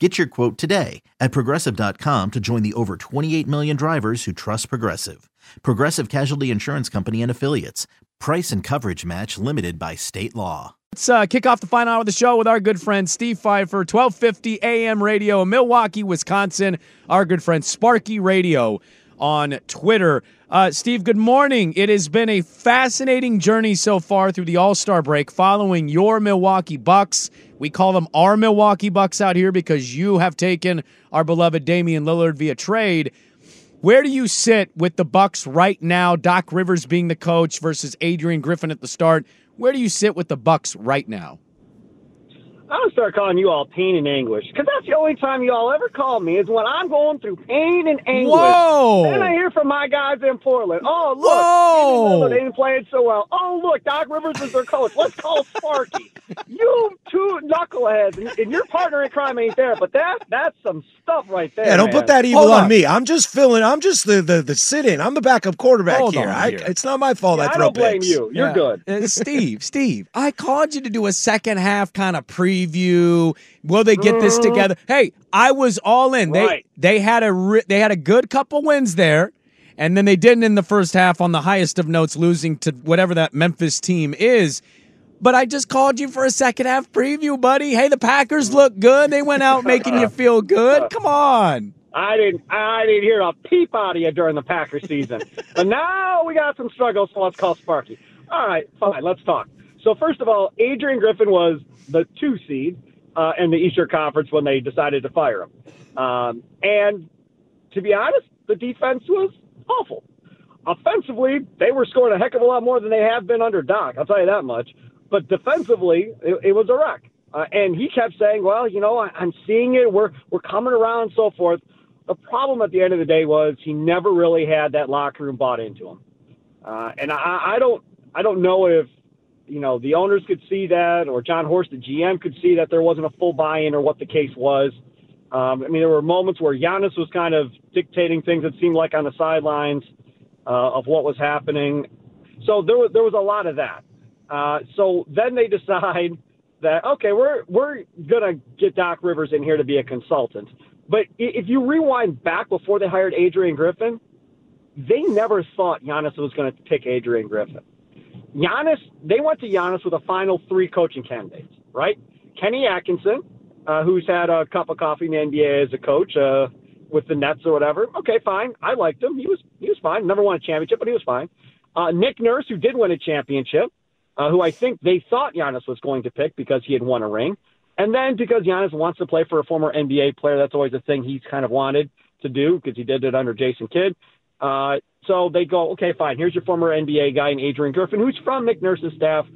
Get your quote today at progressive.com to join the over 28 million drivers who trust Progressive. Progressive Casualty Insurance Company and Affiliates. Price and coverage match limited by state law. Let's uh, kick off the final hour of the show with our good friend Steve Fifer, 1250 AM radio, Milwaukee, Wisconsin. Our good friend Sparky Radio on Twitter. Uh, Steve, good morning. It has been a fascinating journey so far through the All Star break following your Milwaukee Bucks. We call them our Milwaukee Bucks out here because you have taken our beloved Damian Lillard via trade. Where do you sit with the Bucks right now? Doc Rivers being the coach versus Adrian Griffin at the start. Where do you sit with the Bucks right now? I'm gonna start calling you all pain and anguish because that's the only time you all ever call me is when I'm going through pain and anguish. Whoa! Then I hear from my guys in Portland. Oh look, Whoa! they ain't playing so well. Oh look, Doc Rivers is their coach. Let's call Sparky. you two knuckleheads, and, and your partner in crime ain't there, but that that's some stuff right there. Yeah, don't man. put that evil Hold on. me. I'm just filling. I'm just the the, the sit in. I'm the backup quarterback Hold here. I, here. It's not my fault. Yeah, I I throw don't blame you. You're Yeah. good. Uh, Steve, Steve, I called you to do a second half kind of preview. Will they get this together? Hey, I was all in. They Mm-hmm. Right. they had a ri- they had a good couple wins there, and then they didn't in the first half on the highest of notes, losing to whatever that Memphis team is. But I just called you for a second half preview, buddy. Hey, the Packers look good. They went out making you feel good. Come on. I didn't I didn't hear a peep out of you during the Packer season. but now we got some struggles, so let's call Sparky. All right, fine, let's talk. So first of all, Adrian Griffin was the two seed uh, in the Eastern Conference when they decided to fire him. Um, and to be honest, the defense was awful. Offensively, they were scoring a heck of a lot more than they have been under Doc. I'll tell you that much. But defensively, it, it was a wreck. Uh, and he kept saying, "Well, you know, I, I'm seeing it. We're we're coming around, and so forth." The problem at the end of the day was he never really had that locker room bought into him. Uh, and I, I don't I don't know if you know the owners could see that or Jon Horst, the GM, could see that there wasn't a full buy-in or what the case was. Um, I mean, there were moments where Giannis was kind of dictating things that seemed like on the sidelines uh, of what was happening. So there was there was a lot of that. Uh, so then they decide that okay, we're we're gonna get Doc Rivers in here to be a consultant. But if you rewind back before they hired Adrian Griffin, they never thought Giannis was going to pick Adrian Griffin. Giannis, they went to Giannis with a final three coaching candidates, right? Kenny Atkinson, uh, who's had a cup of coffee in the NBA as a coach uh, with the Nets or whatever. Okay, fine. I liked him. He was he was fine. Never won a championship, but he was fine. Uh, Nick Nurse, who did win a championship, uh, who I think they thought Giannis was going to pick because he had won a ring. And then because Giannis wants to play for a former NBA player, that's always a thing he's kind of wanted to do because he did it under Jason Kidd. Uh, so they go, okay, fine. Here's your former NBA guy, and Adrian Griffin, who's from Nick Nurse's staff.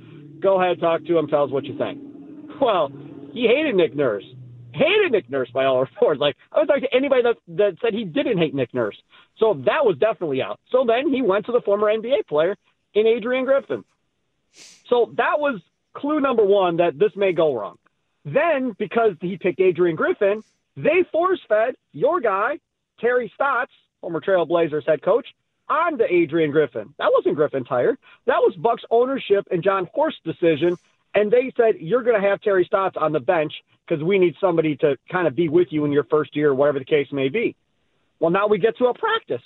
Go ahead, talk to him, tell us what you think. Well, he hated Nick Nurse. Hated Nick Nurse by all reports. Like I would talk to anybody that that said he didn't hate Nick Nurse. So that was definitely out. So then he went to the former NBA player in Adrian Griffin. So that was clue number one that this may go wrong. Then, because he picked Adrian Griffin, they force fed your guy, Terry Stotts, former Trailblazers head coach, on to Adrian Griffin. That wasn't Griffin tired. That was Bucks ownership and Jon Horst's decision. And they said, you're going to have Terry Stotts on the bench because we need somebody to kind of be with you in your first year, whatever the case may be. Well, now we get to a practice,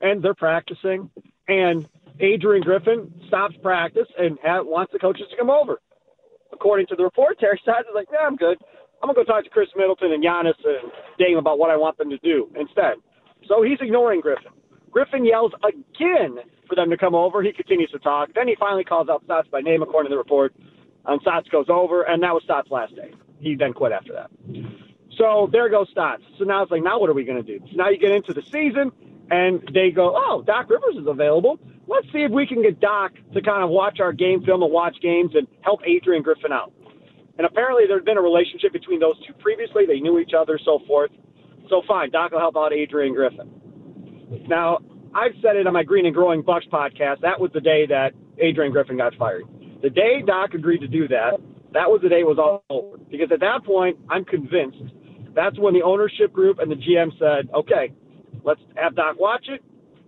and they're practicing, and Adrian Griffin stops practice and wants the coaches to come over. According to the report, Terry Stotts is like, yeah, I'm good. I'm gonna go talk to Chris Middleton and Giannis and Dame about what I want them to do instead. So he's ignoring Griffin. Griffin yells again for them to come over. He continues to talk. Then he finally calls out Stotts by name, according to the report. And Stotts goes over, and that was Stotts' last day. He then quit after that. So there goes Stotts. So now it's like, now what are we going to do? So now you get into the season, and they go, oh, Doc Rivers is available. Let's see if we can get Doc to kind of watch our game film and watch games and help Adrian Griffin out. And apparently there had been a relationship between those two previously. They knew each other, so forth. So fine, Doc will help out Adrian Griffin. Now, I've said it on my Green and Growing Bucks podcast. That was the day that Adrian Griffin got fired. The day Doc agreed to do that, that was the day it was all over. Because at that point, I'm convinced that's when the ownership group and the GM said, okay, let's have Doc watch it,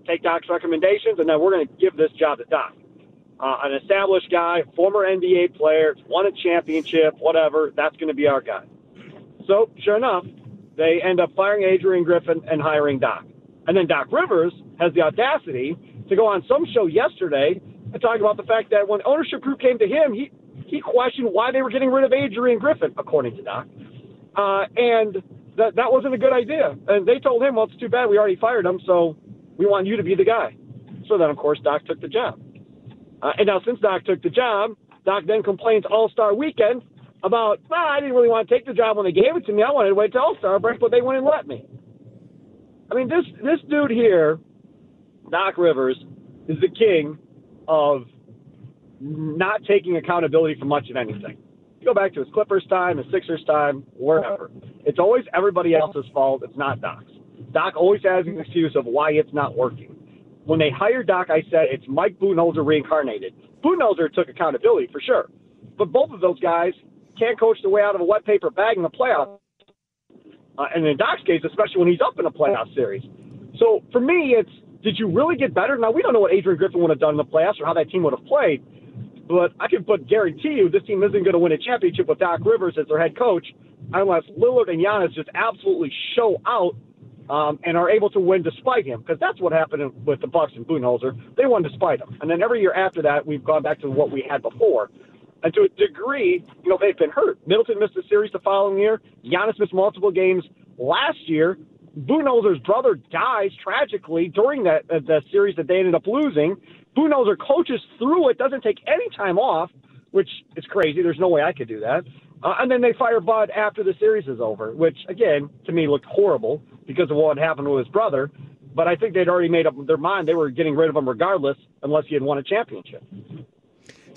take Doc's recommendations, and then we're going to give this job to Doc. Uh, an established guy, former NBA player, won a championship, whatever, that's going to be our guy. So, sure enough, they end up firing Adrian Griffin and hiring Doc. And then Doc Rivers has the audacity to go on some show yesterday and talk about the fact that when ownership group came to him, he he questioned why they were getting rid of Adrian Griffin, according to Doc, uh, and that that wasn't a good idea. And they told him, well, it's too bad we already fired him, so we want you to be the guy. So then, of course, Doc took the job. Uh, and now, since Doc took the job, Doc then complains All Star Weekend about, well, I didn't really want to take the job when they gave it to me. I wanted to wait till All Star break, but they wouldn't let me. I mean, this this dude here, Doc Rivers, is the king of not taking accountability for much of anything. You go back to his Clippers time, his Sixers time, wherever. It's always everybody else's fault. It's not Doc's. Doc always has an excuse of why it's not working. When they hired Doc, I said it's Mike Budenholzer reincarnated. Budenholzer took accountability for sure, but both of those guys can't coach the way out of a wet paper bag in the playoffs uh, and in Doc's case, especially when he's up in a playoff series. So for me, it's did you really get better? Now we don't know what Adrian Griffin would have done in the playoffs or how that team would have played, but I can but guarantee you this team isn't going to win a championship with Doc Rivers as their head coach unless Lillard and Giannis just absolutely show out um, and are able to win despite him because that's what happened with the Bucks and Budenholzer. They won despite him, and then every year after that, we've gone back to what we had before. And to a degree, you know, they've been hurt. Middleton missed a series the following year. Giannis missed multiple games last year. Budenholzer's brother dies tragically during that uh, the series that they ended up losing. Budenholzer coaches through it, doesn't take any time off, which is crazy. There's no way I could do that. Uh, and then they fire Bud after the series is over, which again to me looked horrible because of what happened with his brother. But I think they'd already made up their mind they were getting rid of him regardless, unless he had won a championship.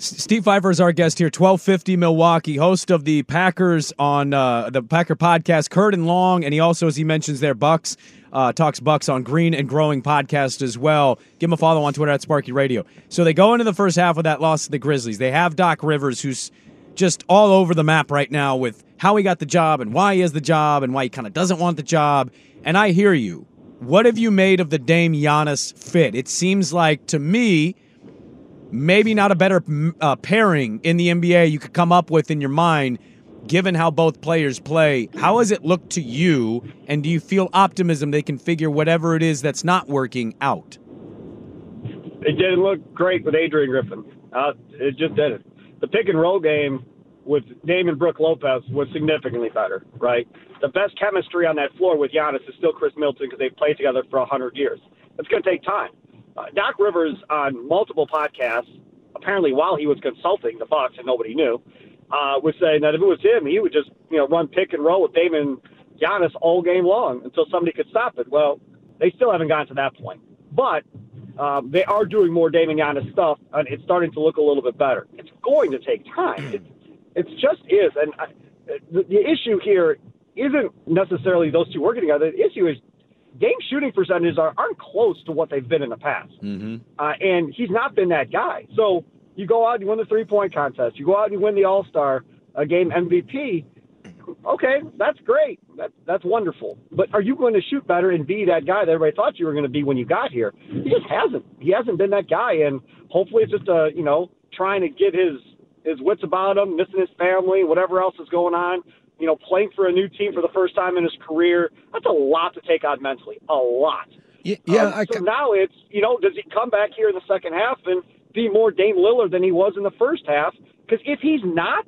Steve Fifer is our guest here, 1250 Milwaukee, host of the Packers on uh, the Packer podcast, Kurt and Long, and he also, as he mentions there, Bucks, uh, talks Bucks on Green and Growing podcast as well. Give him a follow on Twitter at Sparky Radio. So they go into the first half of that loss to the Grizzlies. They have Doc Rivers, who's just all over the map right now with how he got the job and why he has the job and why he kind of doesn't want the job. And I hear you. What have you made of the Dame Giannis fit? It seems like to me maybe not a better uh, pairing in the NBA you could come up with in your mind, given how both players play. How has it looked to you, and do you feel optimism they can figure whatever it is that's not working out? It didn't look great with Adrian Griffin. Uh, it just didn't. The pick and roll game with Damon Brook Lopez was significantly better, right? The best chemistry on that floor with Giannis is still Chris Middleton because they've played together for 100 years. It's going to take time. Uh, Doc Rivers on multiple podcasts, apparently while he was consulting the Bucks and nobody knew, uh, was saying that if it was him, he would just you know run pick and roll with Damon Giannis all game long until somebody could stop it. Well, they still haven't gotten to that point, but um, they are doing more Damon Giannis stuff, and it's starting to look a little bit better. It's going to take time. It, it just is, and I, the, the issue here isn't necessarily those two working together. The issue is game shooting percentages are, aren't close to what they've been in the past. Mm-hmm. Uh, and he's not been that guy. So you go out and you win the three point contest, you go out and you win the All Star uh, game MVP. Okay, that's great. That, that's wonderful. But are you going to shoot better and be that guy that everybody thought you were going to be when you got here? He just hasn't. He hasn't been that guy. And hopefully it's just, a, you know, trying to get his, his wits about him, missing his family, whatever else is going on you know, playing for a new team for the first time in his career, that's a lot to take on mentally. A lot. Yeah, yeah um, so now it's, you know, does he come back here in the second half and be more Dame Lillard than he was in the first half? Because if he's not,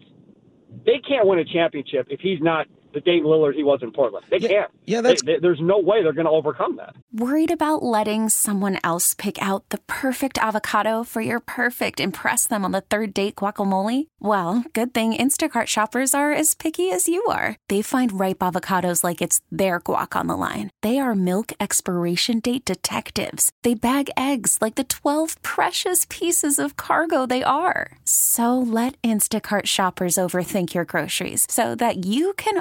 they can't win a championship if he's not the Dame Lillard he was in Portland. They Yeah, can't. yeah, that's- They- they- there's no way they're going to overcome that. Worried about letting someone else pick out the perfect avocado for your perfect impress them on the third date guacamole? Well, good thing Instacart shoppers are as picky as you are. They find ripe avocados like it's their guac on the line. They are milk expiration date detectives. They bag eggs like the 12 precious pieces of cargo they are. So let Instacart shoppers overthink your groceries so that you can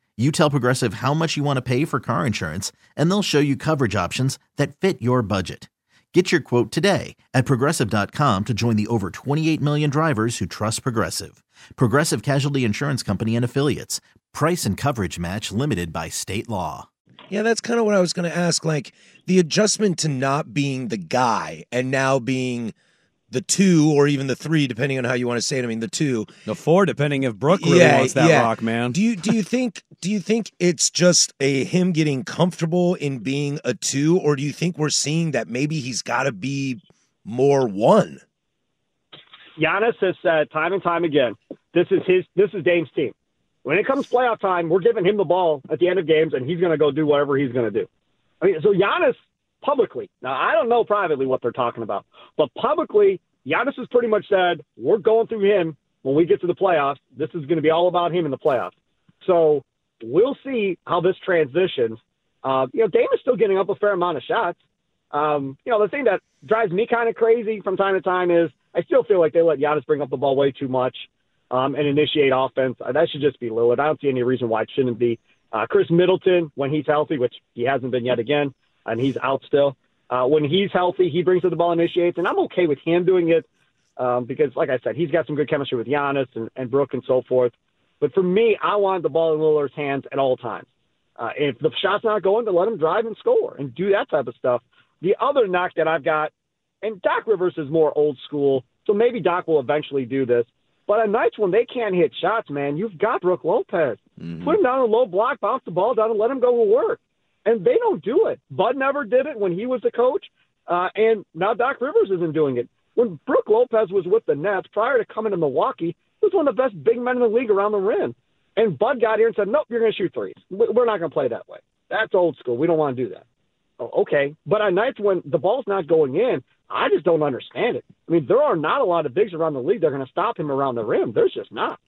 You tell Progressive how much you want to pay for car insurance, and they'll show you coverage options that fit your budget. Get your quote today at progressive.com to join the over 28 million drivers who trust Progressive. Progressive Casualty Insurance Company and Affiliates. Price and coverage match limited by state law. Yeah, that's kind of what I was going to ask. Like the adjustment to not being the guy and now being the two or even the three, depending on how you want to say it. I mean, the two. The four, depending if Brook really wants that rock, man. Do you do you think do you think it's just a him getting comfortable in being a two, or do you think we're seeing that maybe he's got to be more one? Giannis has said time and time again, this is his, this is Dame's team. When it comes playoff time, we're giving him the ball at the end of games, and he's going to go do whatever he's going to do. I mean, so Giannis publicly. Now I don't know privately what they're talking about, but publicly, Giannis has pretty much said we're going through him when we get to the playoffs. This is going to be all about him in the playoffs. So we'll see how this transitions. Uh, you know, Dame is still getting up a fair amount of shots. Um, you know, the thing that drives me kind of crazy from time to time is I still feel like they let Giannis bring up the ball way too much um, and initiate offense. Uh, that should just be Lillard. I don't see any reason why it shouldn't be. Uh, Chris Middleton, when he's healthy, which he hasn't been yet again, and he's out still. Uh, when he's healthy, he brings up the ball, initiates, and I'm okay with him doing it um, because, like I said, he's got some good chemistry with Giannis and, and Brook and so forth. But for me, I want the ball in Lillard's hands at all times. Uh, if the shot's not going, to let him drive and score and do that type of stuff. The other knock that I've got, and Doc Rivers is more old school, so maybe Doc will eventually do this. But on nights when they can't hit shots, man, you've got Brook Lopez. Mm-hmm. Put him down a low block, bounce the ball down, and let him go to work. And they don't do it. Bud never did it when he was the coach, uh, and now Doc Rivers isn't doing it. When Brook Lopez was with the Nets prior to coming to Milwaukee, was one of the best big men in the league around the rim. And Bud got here and said, "Nope, you're going to shoot threes. We're not going to play that way. That's old school. We don't want to do that." Oh, okay, but on nights when the ball's not going in, I just don't understand it. I mean, there are not a lot of bigs around the league that are going to stop him around the rim. There's just not.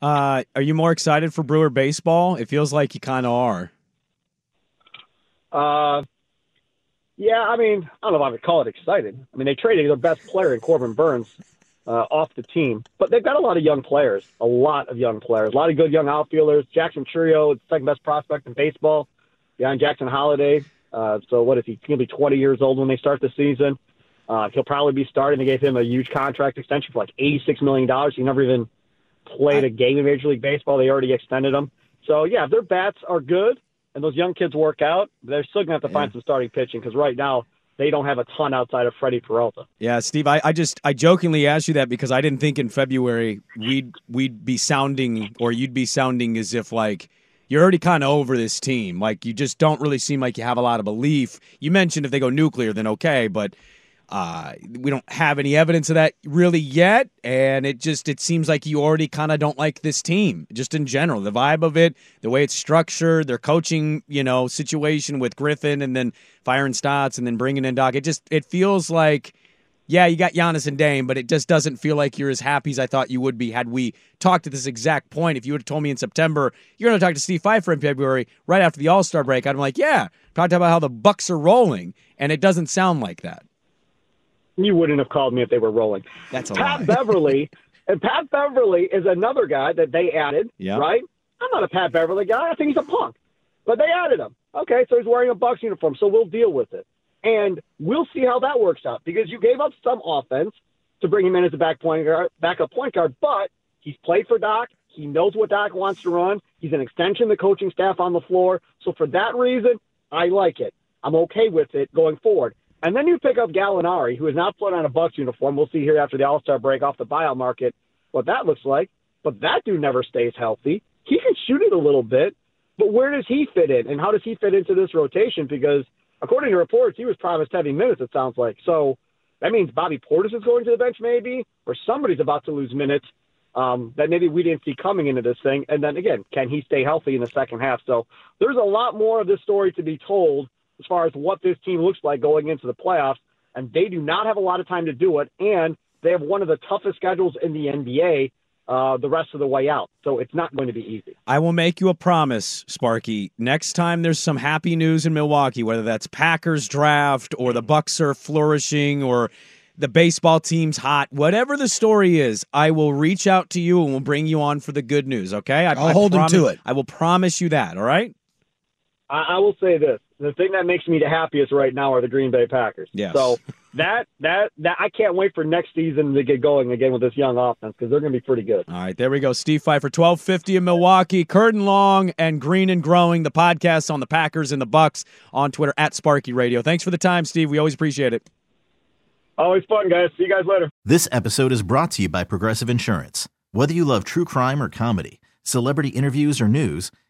Uh, are you more excited for Brewer baseball? It feels like you kind of are. Uh, yeah, I mean, I don't know if I would call it excited. I mean, they traded their best player in Corbin Burnes uh, off the team, but they've got a lot of young players, a lot of young players, a lot of good young outfielders. Jackson Chourio, the second best prospect in baseball, behind Jackson Holliday. Uh, so what is he? He's going to be 20 years old when they start the season. Uh, he'll probably be starting. They gave him a huge contract extension for like $86 million. He never even played a game in Major League Baseball. They already extended him. So, yeah, if their bats are good and those young kids work out, they're still going to have to find some starting pitching because right now they don't have a ton outside of Freddie Peralta. Yeah, Steve, I, I just I jokingly asked you that because I didn't think in February we'd we'd be sounding or you'd be sounding as if like you're already kind of over this team. Like you just don't really seem like you have a lot of belief. You mentioned if they go nuclear, then okay, but uh, we don't have any evidence of that really yet, and it just it seems like you already kind of don't like this team, just in general. The vibe of it, the way it's structured, their coaching, you know, situation with Griffin, and then firing Stotts, and then bringing in Doc. It just it feels like yeah, you got Giannis and Dame, but it just doesn't feel like you're as happy as I thought you would be had we talked at this exact point. If you would have told me in September you're going to talk to Steve Fifer in February, right after the All Star break, I'm like, yeah, talked about how the Bucks are rolling, and it doesn't sound like that. You wouldn't have called me if they were rolling. That's a Pat lie. Beverley, and Pat Beverley is another guy that they added. Yeah. Right. I'm not a Pat Beverley guy. I think he's a punk, but they added him. Okay, so he's wearing a Bucks uniform, so we'll deal with it, and we'll see how that works out because you gave up some offense to bring him in as a back point guard, backup point guard, but he's played for Doc. He knows what Doc wants to run. He's an extension of the coaching staff on the floor. So for that reason, I like it. I'm okay with it going forward. And then you pick up Gallinari, who has not put on a Bucks uniform. We'll see here after the All Star break off the buyout market what that looks like. But that dude never stays healthy. He can shoot it a little bit, but where does he fit in? And how does he fit into this rotation? Because according to reports, he was promised heavy minutes, it sounds like. So that means Bobby Portis is going to the bench, maybe, or somebody's about to lose minutes um, that maybe we didn't see coming into this thing. And then again, can he stay healthy in the second half? So there's a lot more of this story to be told as far as what this team looks like going into the playoffs. And they do not have a lot of time to do it. And they have one of the toughest schedules in the NBA uh, the rest of the way out. So it's not going to be easy. I will make you a promise, Sparky. Next time there's some happy news in Milwaukee, whether that's Packers draft or the Bucks are flourishing or the baseball team's hot, whatever the story is, I will reach out to you and we'll bring you on for the good news. Okay? I, I'll hold him promise- to it. I will promise you that. All right? I, I will say this: the thing that makes me the happiest right now are the Green Bay Packers. Yes. So that that that I can't wait for next season to get going again with this young offense because they're going to be pretty good. All right, there we go. Steve Fifer, twelve fifty in Milwaukee, Curtin Long and Green and Growing, the podcast on the Packers and the Bucks on Twitter at Sparky Radio. Thanks for the time, Steve. We always appreciate it. Always fun, guys. See you guys later. This episode is brought to you by Progressive Insurance. Whether you love true crime or comedy, celebrity interviews or news,